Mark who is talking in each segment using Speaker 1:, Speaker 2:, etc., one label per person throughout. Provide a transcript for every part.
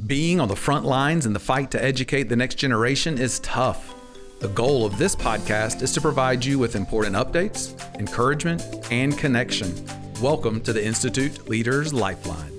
Speaker 1: Being on the front lines in the fight to educate the next generation is tough. The goal of this podcast is to provide you with important updates, encouragement, and connection. Welcome to the Institute Leaders Lifeline.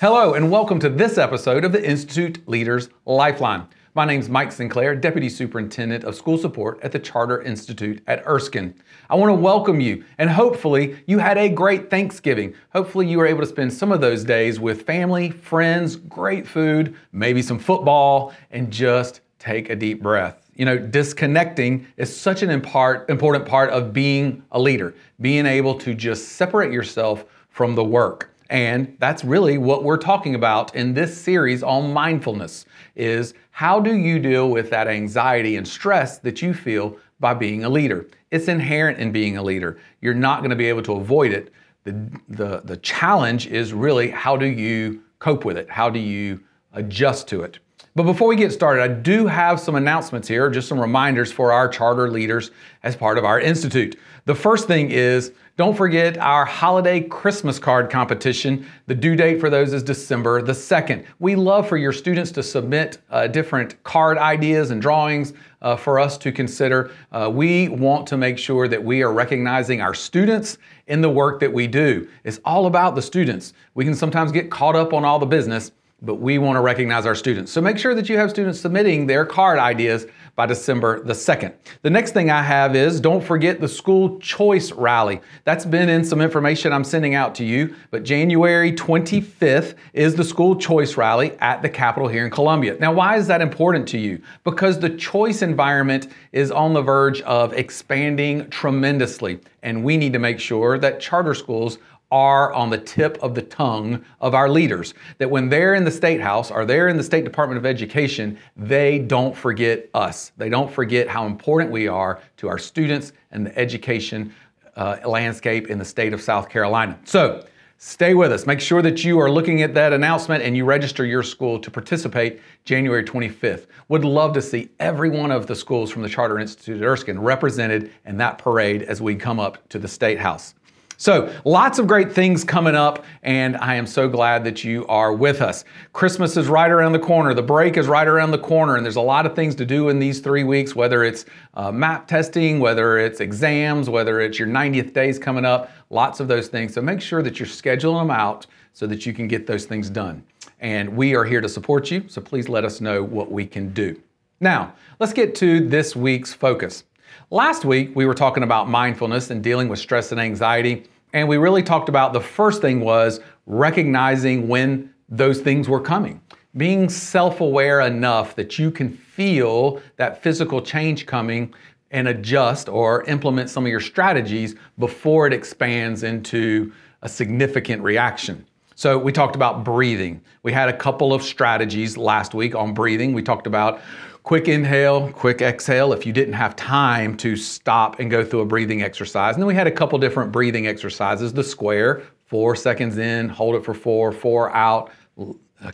Speaker 1: Hello, and welcome to this episode of the Institute Leaders Lifeline. My name is Mike Sinclair, Deputy Superintendent of School Support at the Charter Institute at Erskine. I want to welcome you, and hopefully, you had a great Thanksgiving. Hopefully, you were able to spend some of those days with family, friends, great food, maybe some football, and just take a deep breath. You know, disconnecting is such an important part of being a leader, being able to just separate yourself from the work. And that's really what we're talking about in this series on mindfulness is how do you deal with that anxiety and stress that you feel by being a leader? It's inherent in being a leader. You're not going to be able to avoid it. The, the, the challenge is really how do you cope with it? How do you adjust to it? But before we get started, I do have some announcements here, just some reminders for our charter leaders as part of our institute. The first thing is don't forget our holiday Christmas card competition. The due date for those is December the 2nd. We love for your students to submit uh, different card ideas and drawings uh, for us to consider. Uh, we want to make sure that we are recognizing our students in the work that we do. It's all about the students. We can sometimes get caught up on all the business but we want to recognize our students. So make sure that you have students submitting their card ideas by December the 2nd. The next thing I have is don't forget the school choice rally. That's been in some information I'm sending out to you, but January 25th is the school choice rally at the Capitol here in Columbia. Now, why is that important to you? Because the choice environment is on the verge of expanding tremendously, and we need to make sure that charter schools are on the tip of the tongue of our leaders. That when they're in the State House or they're in the State Department of Education, they don't forget us. They don't forget how important we are to our students and the education uh, landscape in the state of South Carolina. So, Stay with us. Make sure that you are looking at that announcement and you register your school to participate January 25th. Would love to see every one of the schools from the Charter Institute at Erskine represented in that parade as we come up to the State House. So, lots of great things coming up, and I am so glad that you are with us. Christmas is right around the corner, the break is right around the corner, and there's a lot of things to do in these three weeks, whether it's uh, map testing, whether it's exams, whether it's your 90th days coming up, lots of those things. So, make sure that you're scheduling them out so that you can get those things done. And we are here to support you, so please let us know what we can do. Now, let's get to this week's focus. Last week, we were talking about mindfulness and dealing with stress and anxiety. And we really talked about the first thing was recognizing when those things were coming. Being self aware enough that you can feel that physical change coming and adjust or implement some of your strategies before it expands into a significant reaction. So, we talked about breathing. We had a couple of strategies last week on breathing. We talked about quick inhale, quick exhale if you didn't have time to stop and go through a breathing exercise. And then we had a couple different breathing exercises the square, four seconds in, hold it for four, four out,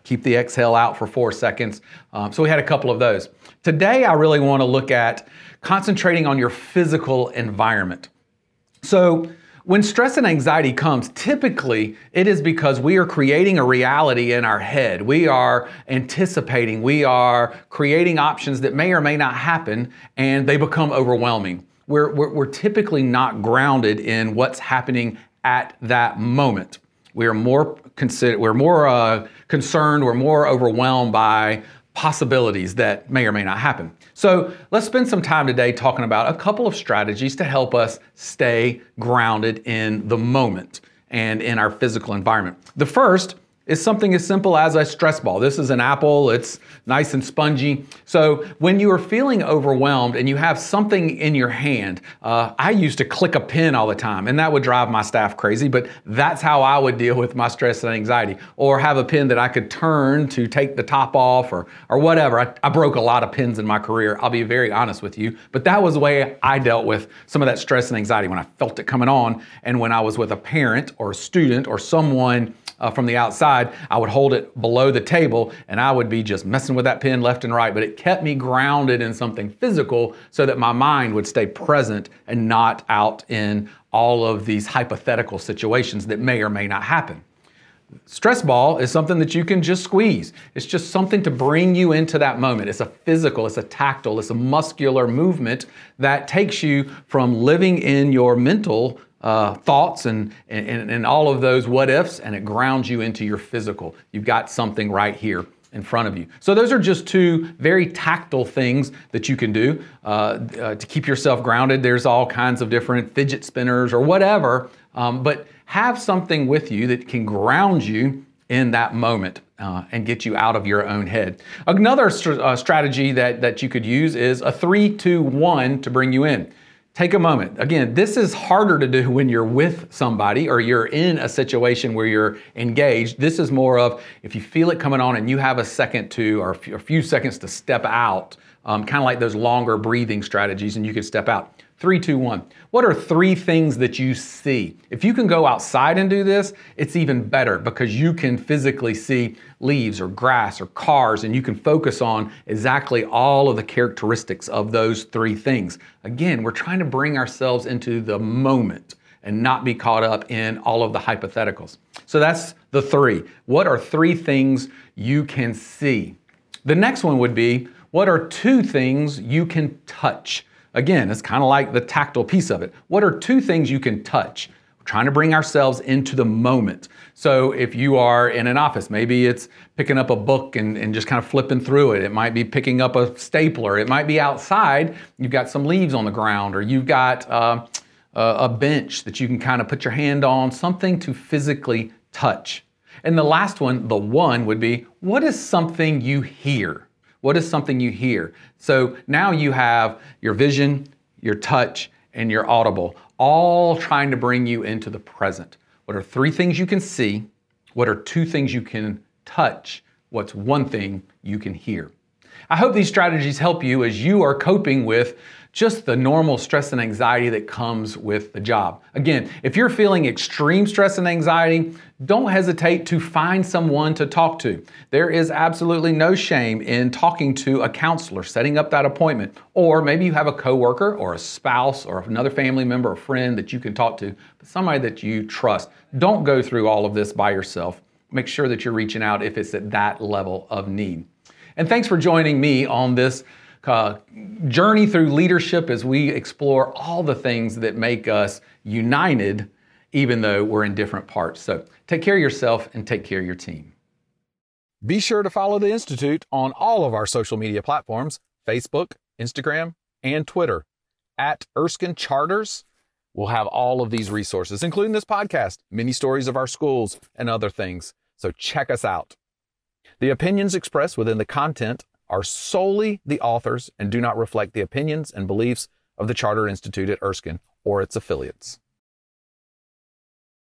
Speaker 1: keep the exhale out for four seconds. Um, so we had a couple of those. Today, I really want to look at concentrating on your physical environment. So, when stress and anxiety comes, typically it is because we are creating a reality in our head. We are anticipating, we are creating options that may or may not happen, and they become overwhelming. We're, we're, we're typically not grounded in what's happening at that moment. We are more consider, we're more uh, concerned, we're more overwhelmed by possibilities that may or may not happen. So let's spend some time today talking about a couple of strategies to help us stay grounded in the moment and in our physical environment. The first is something as simple as a stress ball. This is an apple, it's nice and spongy. So when you are feeling overwhelmed and you have something in your hand, uh, I used to click a pen all the time, and that would drive my staff crazy, but that's how I would deal with my stress and anxiety. Or have a pen that I could turn to take the top off or, or whatever. I, I broke a lot of pens in my career, I'll be very honest with you, but that was the way I dealt with some of that stress and anxiety when I felt it coming on and when I was with a parent or a student or someone uh, from the outside, I would hold it below the table and I would be just messing with that pen left and right. But it kept me grounded in something physical so that my mind would stay present and not out in all of these hypothetical situations that may or may not happen. Stress ball is something that you can just squeeze. It's just something to bring you into that moment. It's a physical, it's a tactile, it's a muscular movement that takes you from living in your mental uh, thoughts and, and, and all of those what ifs, and it grounds you into your physical. You've got something right here in front of you. So, those are just two very tactile things that you can do uh, uh, to keep yourself grounded. There's all kinds of different fidget spinners or whatever, um, but have something with you that can ground you in that moment uh, and get you out of your own head. Another st- uh, strategy that, that you could use is a three, two, one to bring you in. Take a moment. Again, this is harder to do when you're with somebody or you're in a situation where you're engaged. This is more of if you feel it coming on and you have a second to or a few seconds to step out, um, kind of like those longer breathing strategies, and you can step out. Three, two, one. What are three things that you see? If you can go outside and do this, it's even better because you can physically see leaves or grass or cars and you can focus on exactly all of the characteristics of those three things. Again, we're trying to bring ourselves into the moment and not be caught up in all of the hypotheticals. So that's the three. What are three things you can see? The next one would be what are two things you can touch? Again, it's kind of like the tactile piece of it. What are two things you can touch? We're trying to bring ourselves into the moment. So if you are in an office, maybe it's picking up a book and, and just kind of flipping through it. It might be picking up a stapler. It might be outside. You've got some leaves on the ground, or you've got uh, a bench that you can kind of put your hand on, something to physically touch. And the last one, the one, would be what is something you hear? What is something you hear? So now you have your vision, your touch, and your audible, all trying to bring you into the present. What are three things you can see? What are two things you can touch? What's one thing you can hear? I hope these strategies help you as you are coping with just the normal stress and anxiety that comes with the job. Again, if you're feeling extreme stress and anxiety, don't hesitate to find someone to talk to. There is absolutely no shame in talking to a counselor, setting up that appointment, or maybe you have a coworker or a spouse or another family member or friend that you can talk to, but somebody that you trust. Don't go through all of this by yourself. Make sure that you're reaching out if it's at that level of need. And thanks for joining me on this uh, journey through leadership as we explore all the things that make us united, even though we're in different parts. So take care of yourself and take care of your team. Be sure to follow the Institute on all of our social media platforms Facebook, Instagram, and Twitter. At Erskine Charters, we'll have all of these resources, including this podcast, many stories of our schools, and other things. So check us out. The opinions expressed within the content are solely the authors and do not reflect the opinions and beliefs of the Charter Institute at Erskine or its affiliates.